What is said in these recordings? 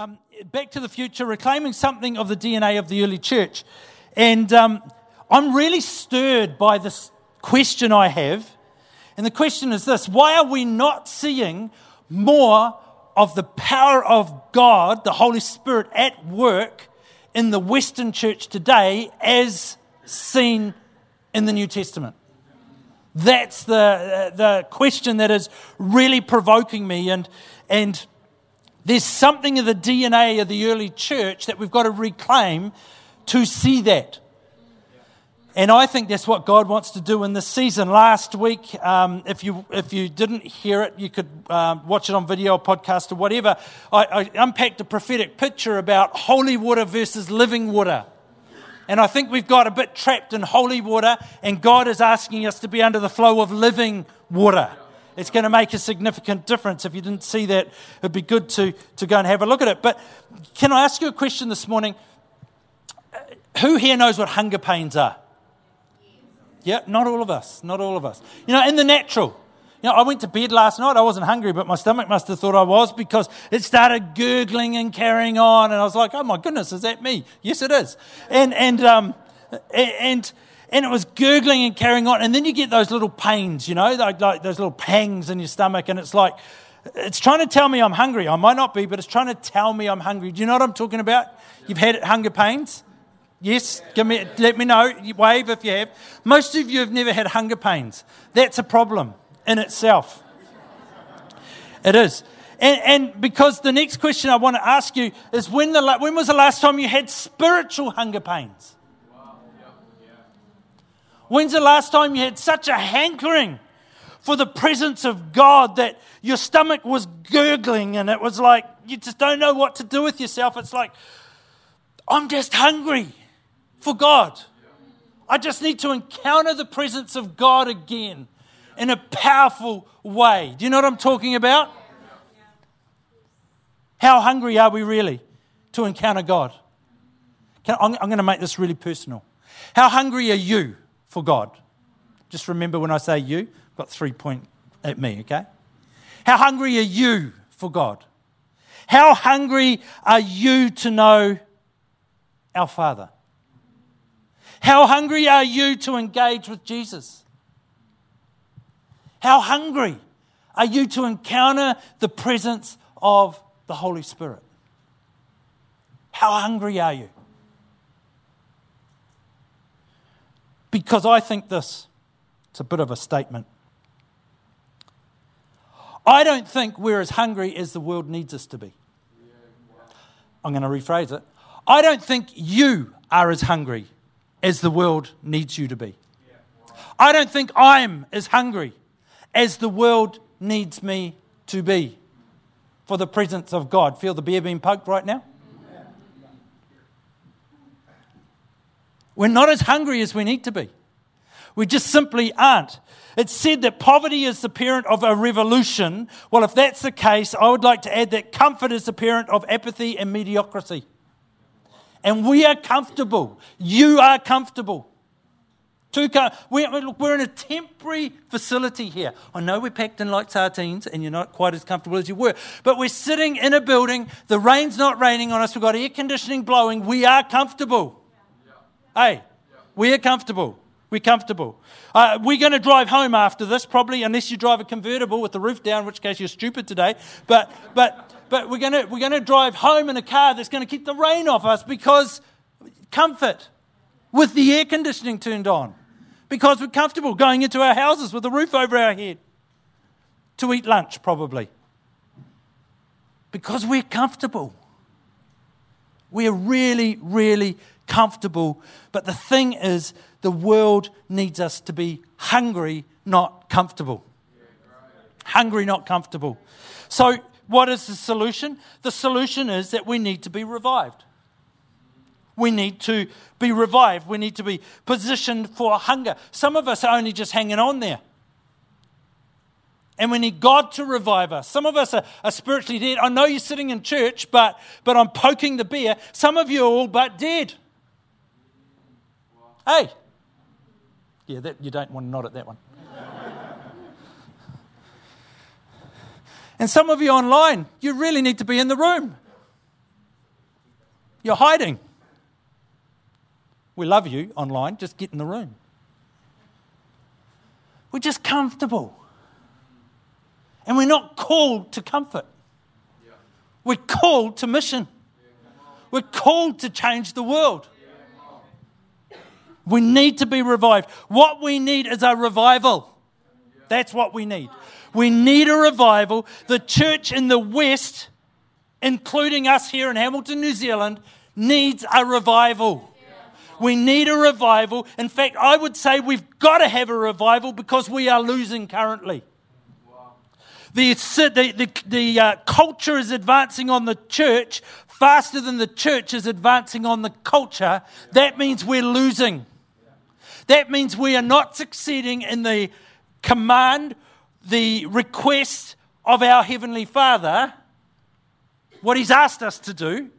um, Back to the Future, reclaiming something of the DNA of the early church. And um, I'm really stirred by this question I have. And the question is this why are we not seeing more of the power of God, the Holy Spirit, at work in the Western church today as seen in the New Testament? That's the, the question that is really provoking me. And, and there's something of the DNA of the early church that we've got to reclaim to see that. And I think that's what God wants to do in this season. Last week, um, if, you, if you didn't hear it, you could um, watch it on video or podcast or whatever. I, I unpacked a prophetic picture about holy water versus living water. And I think we've got a bit trapped in holy water, and God is asking us to be under the flow of living water. It's going to make a significant difference. If you didn't see that, it'd be good to, to go and have a look at it. But can I ask you a question this morning? Who here knows what hunger pains are? Yeah, not all of us. Not all of us. You know, in the natural. You know, I went to bed last night. I wasn't hungry, but my stomach must have thought I was because it started gurgling and carrying on. And I was like, oh my goodness, is that me? Yes, it is. And, and, um, and, and it was gurgling and carrying on. And then you get those little pains, you know, like, like those little pangs in your stomach. And it's like, it's trying to tell me I'm hungry. I might not be, but it's trying to tell me I'm hungry. Do you know what I'm talking about? You've had hunger pains? Yes, give me, let me know. Wave if you have. Most of you have never had hunger pains. That's a problem in itself. It is. And, and, because the next question I want to ask you is when, the, when was the last time you had spiritual hunger pains? When's the last time you had such a hankering for the presence of God that your stomach was gurgling and it was like you just don't know what to do with yourself? It's like, I'm just hungry for God. I just need to encounter the presence of God again in a powerful way. Do you know what I'm talking about? How hungry are we really to encounter God? Can, I'm, I'm going to make this really personal. How hungry are you for God? Just remember when I say you, I've got three point at me, okay? How hungry are you for God? How hungry are you to know our Father? How hungry are you to engage with Jesus? How hungry are you to encounter the presence of the Holy Spirit? How hungry are you? Because I think this, it's a bit of a statement. I don't think we're as hungry as the world needs us to be. I'm going to rephrase it. I don't think you are as hungry as the world needs you to be. I don't think I'm as hungry as the world needs me to be for the presence of God. Feel the beer being poked right now? We're not as hungry as we need to be. We just simply aren't. It's said that poverty is the parent of a revolution. Well, if that's the case, I would like to add that comfort is the parent of apathy and mediocrity. And we are comfortable. You are comfortable. We're, we're in a temporary facility here. I know we're packed in like sardines and you're not quite as comfortable as you were, but we're sitting in a building. The rain's not raining on us. We've got air conditioning blowing. We are comfortable. Hey, we are comfortable. We're comfortable. Uh, we're going to drive home after this, probably, unless you drive a convertible with the roof down, in which case you're stupid today. But, but but we're going to, we're to drive home in a car that's going to keep the rain off us because comfort with the air conditioning turned on. Because we're comfortable going into our houses with a roof over our head to eat lunch, probably. Because we're comfortable. We're really, really comfortable. But the thing is, the world needs us to be hungry, not comfortable. Hungry, not comfortable. So what is the solution? The solution is that we need to be revived. We need to be revived. We need to be positioned for hunger. Some of us are only just hanging on there. And we need God to revive us. Some of us are, are spiritually dead. I know you're sitting in church, but, but I'm poking the bear. Some of you are all but dead. Hey. Yeah, that, you don't want to nod at that one. And some of you online, you really need to be in the room. You're hiding. We love you online, just get in the room. We're just comfortable. And we're not called to comfort. We're called to mission. We're called to change the world. We need to be revived. What we need is a revival. That's what we need. We need a revival. The church in the West, including us here in Hamilton, New Zealand, needs a revival. We need a revival. In fact, I would say we've got to have a revival because we are losing currently. The, the, the, the uh, culture is advancing on the church faster than the church is advancing on the culture. That means we're losing. That means we are not succeeding in the command, the request of our Heavenly Father, what He's asked us to do.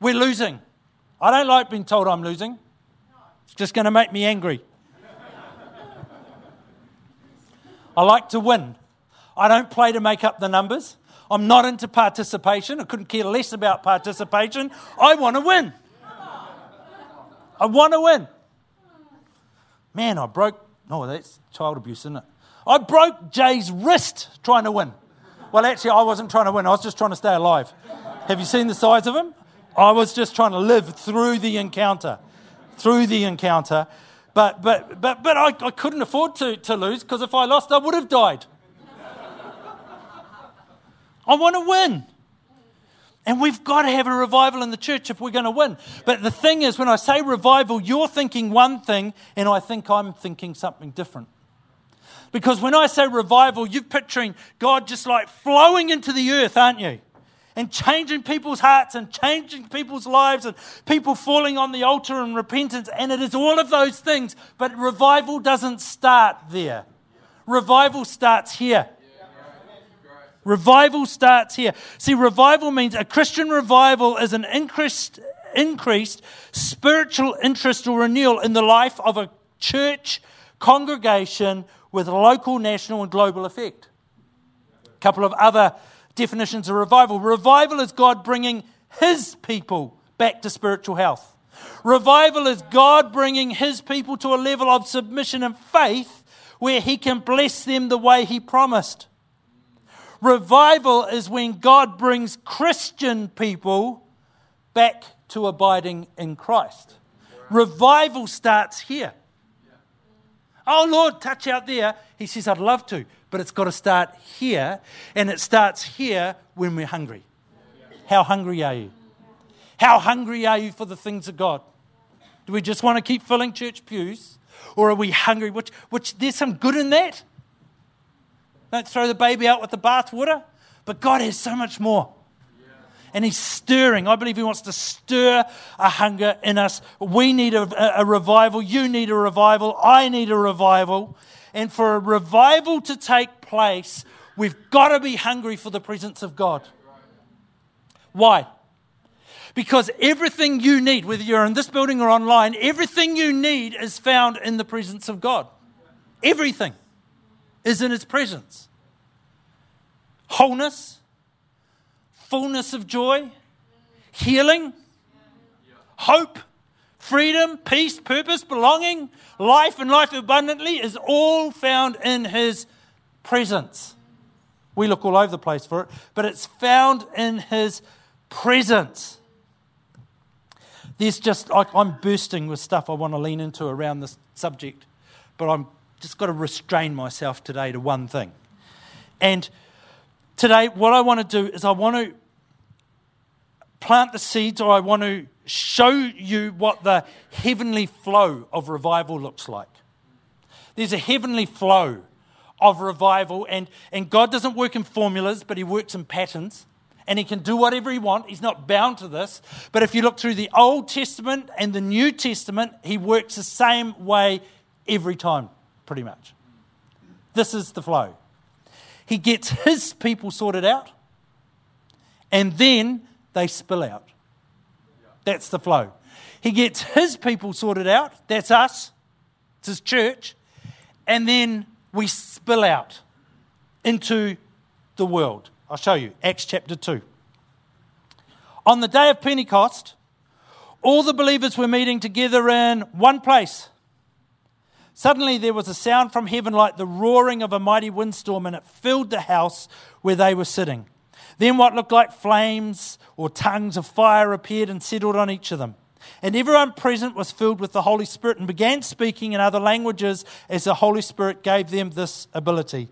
We're losing. I don't like being told I'm losing. It's just going to make me angry. I like to win. I don't play to make up the numbers. I'm not into participation. I couldn't care less about participation. I want to win. I want to win. Man, I broke. Oh, that's child abuse, isn't it? I broke Jay's wrist trying to win. Well, actually, I wasn't trying to win. I was just trying to stay alive. Have you seen the size of him? I was just trying to live through the encounter. Through the encounter. But, but, but, but I, I couldn't afford to, to lose because if I lost, I would have died. I want to win. And we've got to have a revival in the church if we're going to win. But the thing is, when I say revival, you're thinking one thing, and I think I'm thinking something different. Because when I say revival, you're picturing God just like flowing into the earth, aren't you? And changing people's hearts and changing people's lives and people falling on the altar in repentance. And it is all of those things. But revival doesn't start there, revival starts here. Revival starts here. See, revival means a Christian revival is an increased, increased spiritual interest or renewal in the life of a church congregation with local, national, and global effect. A couple of other definitions of revival. Revival is God bringing His people back to spiritual health. Revival is God bringing His people to a level of submission and faith where He can bless them the way He promised. Revival is when God brings Christian people back to abiding in Christ. Revival starts here. Oh, Lord, touch out there. He says, I'd love to, but it's got to start here. And it starts here when we're hungry. How hungry are you? How hungry are you for the things of God? Do we just want to keep filling church pews? Or are we hungry? Which, which there's some good in that. Don't throw the baby out with the bathwater. But God has so much more. And He's stirring. I believe He wants to stir a hunger in us. We need a, a revival. You need a revival. I need a revival. And for a revival to take place, we've got to be hungry for the presence of God. Why? Because everything you need, whether you're in this building or online, everything you need is found in the presence of God. Everything is in His presence wholeness, fullness of joy, healing, hope, freedom, peace, purpose, belonging, life, and life abundantly is all found in His presence. We look all over the place for it, but it's found in His presence. There's just, like I'm bursting with stuff I want to lean into around this subject, but I'm just got to restrain myself today to one thing. And today, what I want to do is I want to plant the seeds or I want to show you what the heavenly flow of revival looks like. There's a heavenly flow of revival, and, and God doesn't work in formulas, but He works in patterns. And he can do whatever he wants. He's not bound to this. But if you look through the Old Testament and the New Testament, he works the same way every time pretty much. This is the flow. He gets his people sorted out, and then they spill out. That's the flow. He gets his people sorted out, that's us, it's his church, and then we spill out into the world. I'll show you. Acts chapter 2. On the day of Pentecost, all the believers were meeting together in one place. Suddenly there was a sound from heaven like the roaring of a mighty windstorm, and it filled the house where they were sitting. Then what looked like flames or tongues of fire appeared and settled on each of them. And everyone present was filled with the Holy Spirit and began speaking in other languages as the Holy Spirit gave them this ability.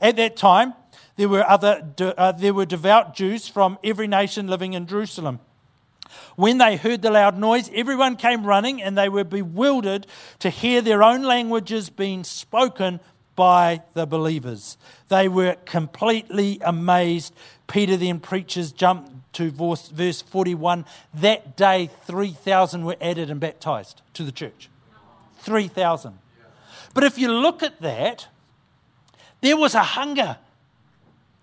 At that time, there were, other, uh, there were devout Jews from every nation living in Jerusalem. When they heard the loud noise, everyone came running and they were bewildered to hear their own languages being spoken by the believers. They were completely amazed. Peter then preaches, jump to verse, verse 41. That day, 3,000 were added and baptized to the church. 3,000. But if you look at that, there was a hunger.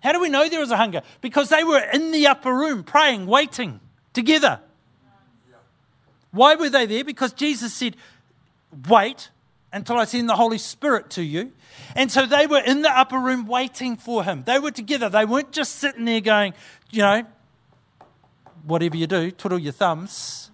How do we know there was a hunger? Because they were in the upper room praying, waiting together. Why were they there? Because Jesus said, Wait until I send the Holy Spirit to you. And so they were in the upper room waiting for him. They were together. They weren't just sitting there going, you know, whatever you do, twiddle your thumbs.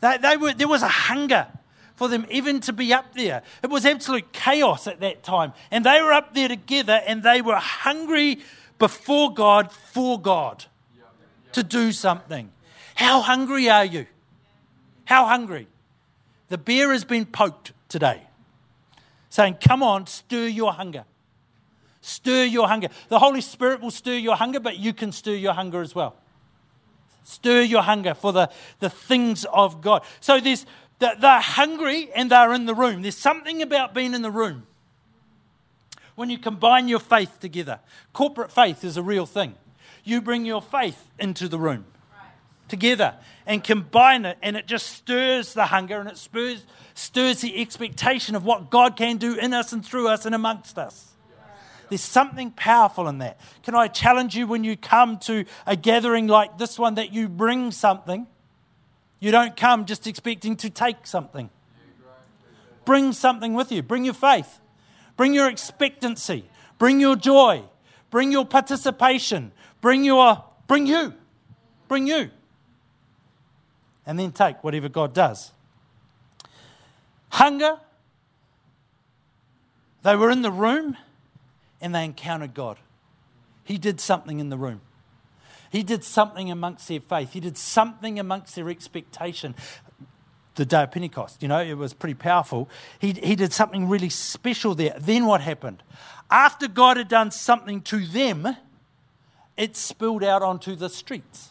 They, they were, there was a hunger for them even to be up there. It was absolute chaos at that time. And they were up there together and they were hungry before God for God to do something. How hungry are you? How hungry? The bear has been poked today, saying, Come on, stir your hunger. Stir your hunger. The Holy Spirit will stir your hunger, but you can stir your hunger as well. Stir your hunger for the, the things of God. So there's, they're hungry and they're in the room. There's something about being in the room when you combine your faith together. Corporate faith is a real thing. You bring your faith into the room together and combine it, and it just stirs the hunger and it spurs, stirs the expectation of what God can do in us and through us and amongst us. There's something powerful in that. Can I challenge you when you come to a gathering like this one that you bring something? You don't come just expecting to take something. Bring something with you. Bring your faith. Bring your expectancy. Bring your joy. Bring your participation. Bring your bring you. Bring you and then take whatever God does. Hunger, they were in the room and they encountered God. He did something in the room. He did something amongst their faith. He did something amongst their expectation. The day of Pentecost, you know, it was pretty powerful. He, he did something really special there. Then what happened? After God had done something to them, it spilled out onto the streets.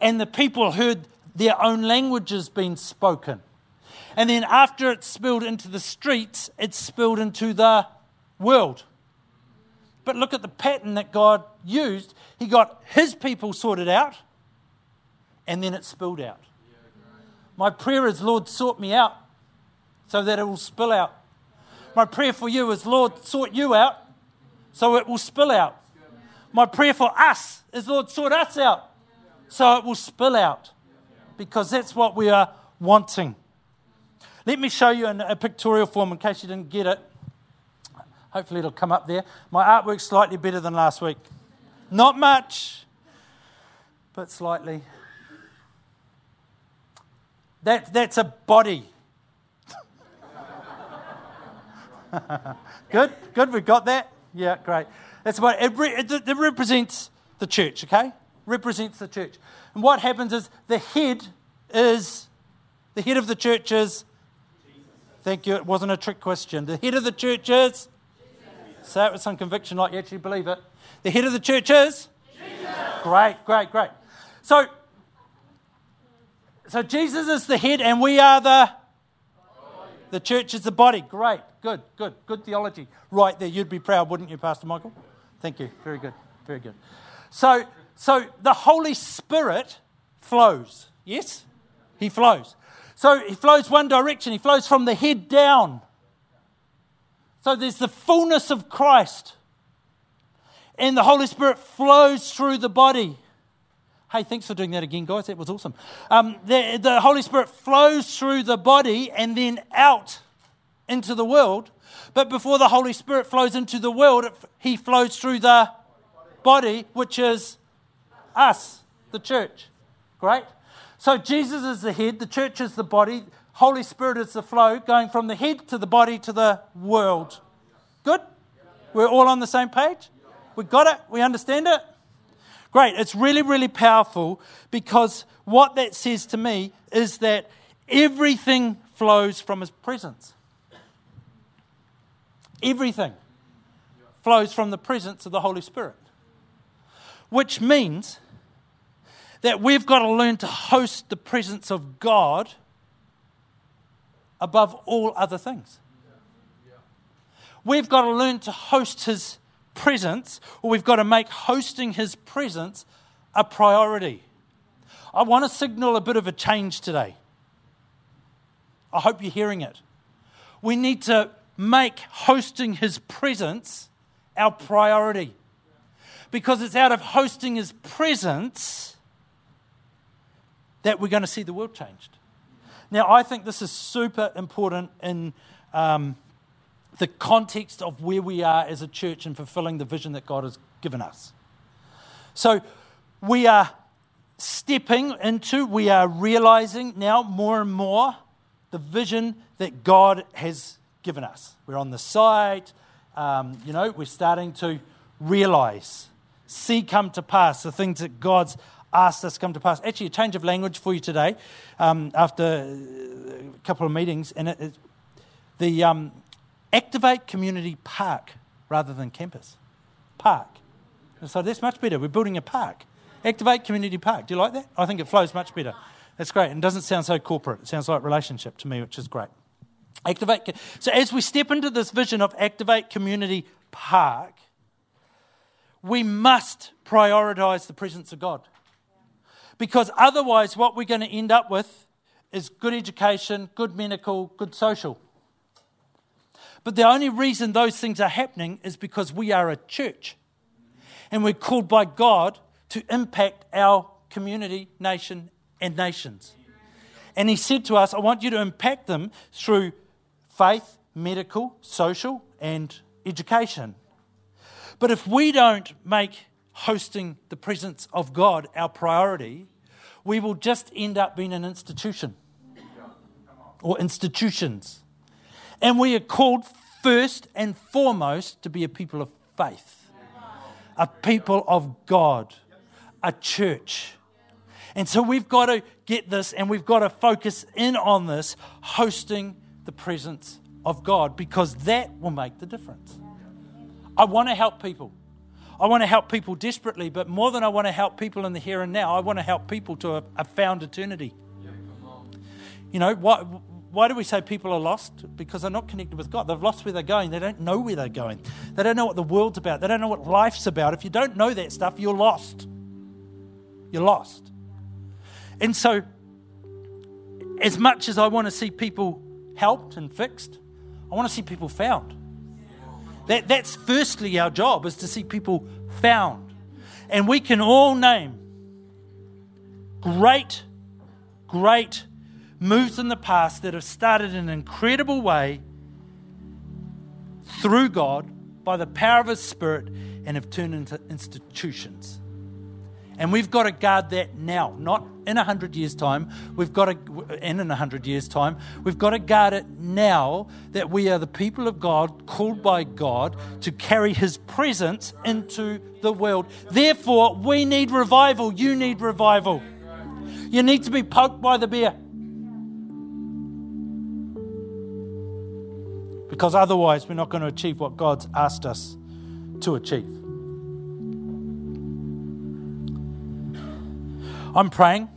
And the people heard their own languages being spoken. And then after it spilled into the streets, it spilled into the world. But look at the pattern that God used. He got his people sorted out, and then it spilled out. My prayer is, Lord, sort me out so that it will spill out. My prayer for you is, Lord, sort you out so it will spill out. My prayer for us is, Lord, sort us out so it will spill out because that's what we are wanting. Let me show you in a pictorial form in case you didn't get it. Hopefully, it'll come up there. My artwork's slightly better than last week. Not much, but slightly. That, that's a body. good, good, we've got that. Yeah, great. That's what it, it, it represents the church, okay? Represents the church. And what happens is the head is, the head of the church is, thank you, it wasn't a trick question. The head of the church is, say it with some conviction like you actually believe it. The head of the church is? Jesus. Great, great, great. So, so Jesus is the head and we are the the church is the body. Great, good, good, good theology. Right there, you'd be proud, wouldn't you, Pastor Michael? Thank you. Very good, very good. So so the Holy Spirit flows. Yes? He flows. So he flows one direction, he flows from the head down. So there's the fullness of Christ. And the Holy Spirit flows through the body. Hey, thanks for doing that again, guys. That was awesome. Um, the, the Holy Spirit flows through the body and then out into the world. But before the Holy Spirit flows into the world, he flows through the body, which is us, the church. Great? So Jesus is the head, the church is the body, Holy Spirit is the flow, going from the head to the body to the world. Good? We're all on the same page? We got it? We understand it? Great. It's really, really powerful because what that says to me is that everything flows from His presence. Everything flows from the presence of the Holy Spirit. Which means that we've got to learn to host the presence of God above all other things. We've got to learn to host His presence, or we've got to make hosting His presence a priority. I want to signal a bit of a change today. I hope you're hearing it. We need to make hosting His presence our priority. Because it's out of hosting His presence that we're going to see the world changed. Now, I think this is super important in um, the context of where we are as a church and fulfilling the vision that God has given us. So, we are stepping into, we are realizing now more and more the vision that God has given us. We're on the site, um, you know, we're starting to realize, see come to pass the things that God's asked us come to pass. Actually, a change of language for you today um, after a couple of meetings, and it, it, the um, Activate Community Park rather than campus. Park. So that's much better. We're building a park. Activate Community Park. Do you like that? I think it flows much better. That's great. And doesn't sound so corporate. It sounds like relationship to me, which is great. Activate. So as we step into this vision of Activate Community Park, we must prioritize the presence of God. Because otherwise, what we're going to end up with is good education, good medical, good social. But the only reason those things are happening is because we are a church. And we're called by God to impact our community, nation, and nations. And He said to us, I want you to impact them through faith, medical, social, and education. But if we don't make hosting the presence of God our priority, we will just end up being an institution or institutions. And we are called first and foremost to be a people of faith, a people of God, a church. And so we've got to get this and we've got to focus in on this, hosting the presence of God, because that will make the difference. I want to help people. I want to help people desperately, but more than I want to help people in the here and now, I want to help people to a, a found eternity. You know, why, why do we say people are lost? Because they're not connected with God. They've lost where they're going. They don't know where they're going. They don't know what the world's about. They don't know what life's about. If you don't know that stuff, you're lost. You're lost. And so, as much as I want to see people helped and fixed, I want to see people found. That, that's firstly our job, is to see people found. And we can all name great, great moves in the past that have started in an incredible way through God by the power of His Spirit and have turned into institutions. And we've got to guard that now, not in a hundred years' time. We've got to, and in a hundred years' time, we've got to guard it now that we are the people of God, called by God to carry His presence into the world. Therefore, we need revival. You need revival. You need to be poked by the bear. Because otherwise, we're not going to achieve what God's asked us to achieve. I'm praying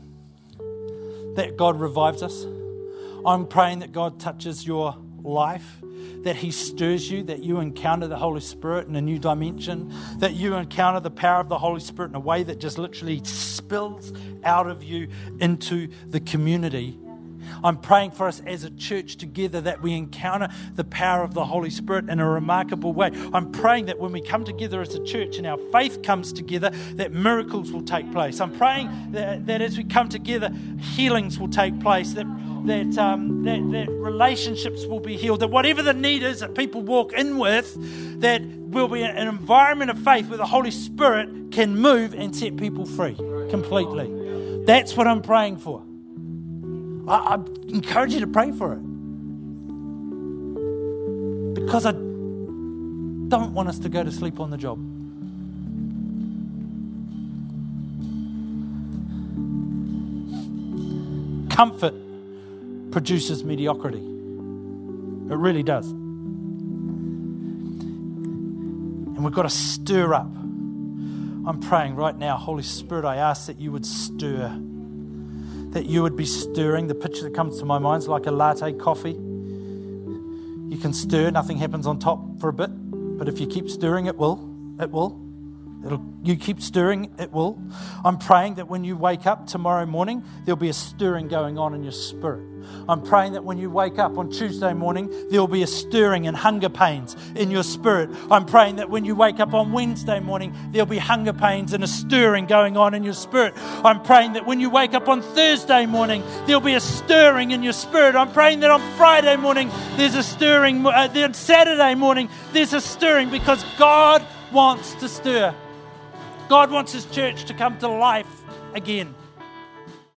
that God revives us. I'm praying that God touches your life, that He stirs you, that you encounter the Holy Spirit in a new dimension, that you encounter the power of the Holy Spirit in a way that just literally spills out of you into the community I'm praying for us as a church together that we encounter the power of the Holy Spirit in a remarkable way. I'm praying that when we come together as a church and our faith comes together, that miracles will take place. I'm praying that, that as we come together, healings will take place, that that, um, that, that relationships will be healed, that whatever the need is that people walk in with, that will be an environment of faith where the Holy Spirit can move and set people free. completely. That's what I'm praying for. I, I encourage you to pray for it. Because I don't want us to go to sleep on the job. Comfort produces mediocrity. It really does. And we've got to stir up. I'm praying right now, Holy Spirit, I ask that you would stir, that you would be stirring. The picture that comes to my mind is like a latte coffee. You can stir, nothing happens on top for a bit, but if you keep stirring, it will. It will. It'll, you keep stirring, it will. I'm praying that when you wake up tomorrow morning, there'll be a stirring going on in your spirit. I'm praying that when you wake up on Tuesday morning, there'll be a stirring and hunger pains in your spirit. I'm praying that when you wake up on Wednesday morning, there'll be hunger pains and a stirring going on in your spirit. I'm praying that when you wake up on Thursday morning, there'll be a stirring in your spirit. I'm praying that on Friday morning, there's a stirring. Uh, then Saturday morning, there's a stirring because God wants to stir. God wants His church to come to life again.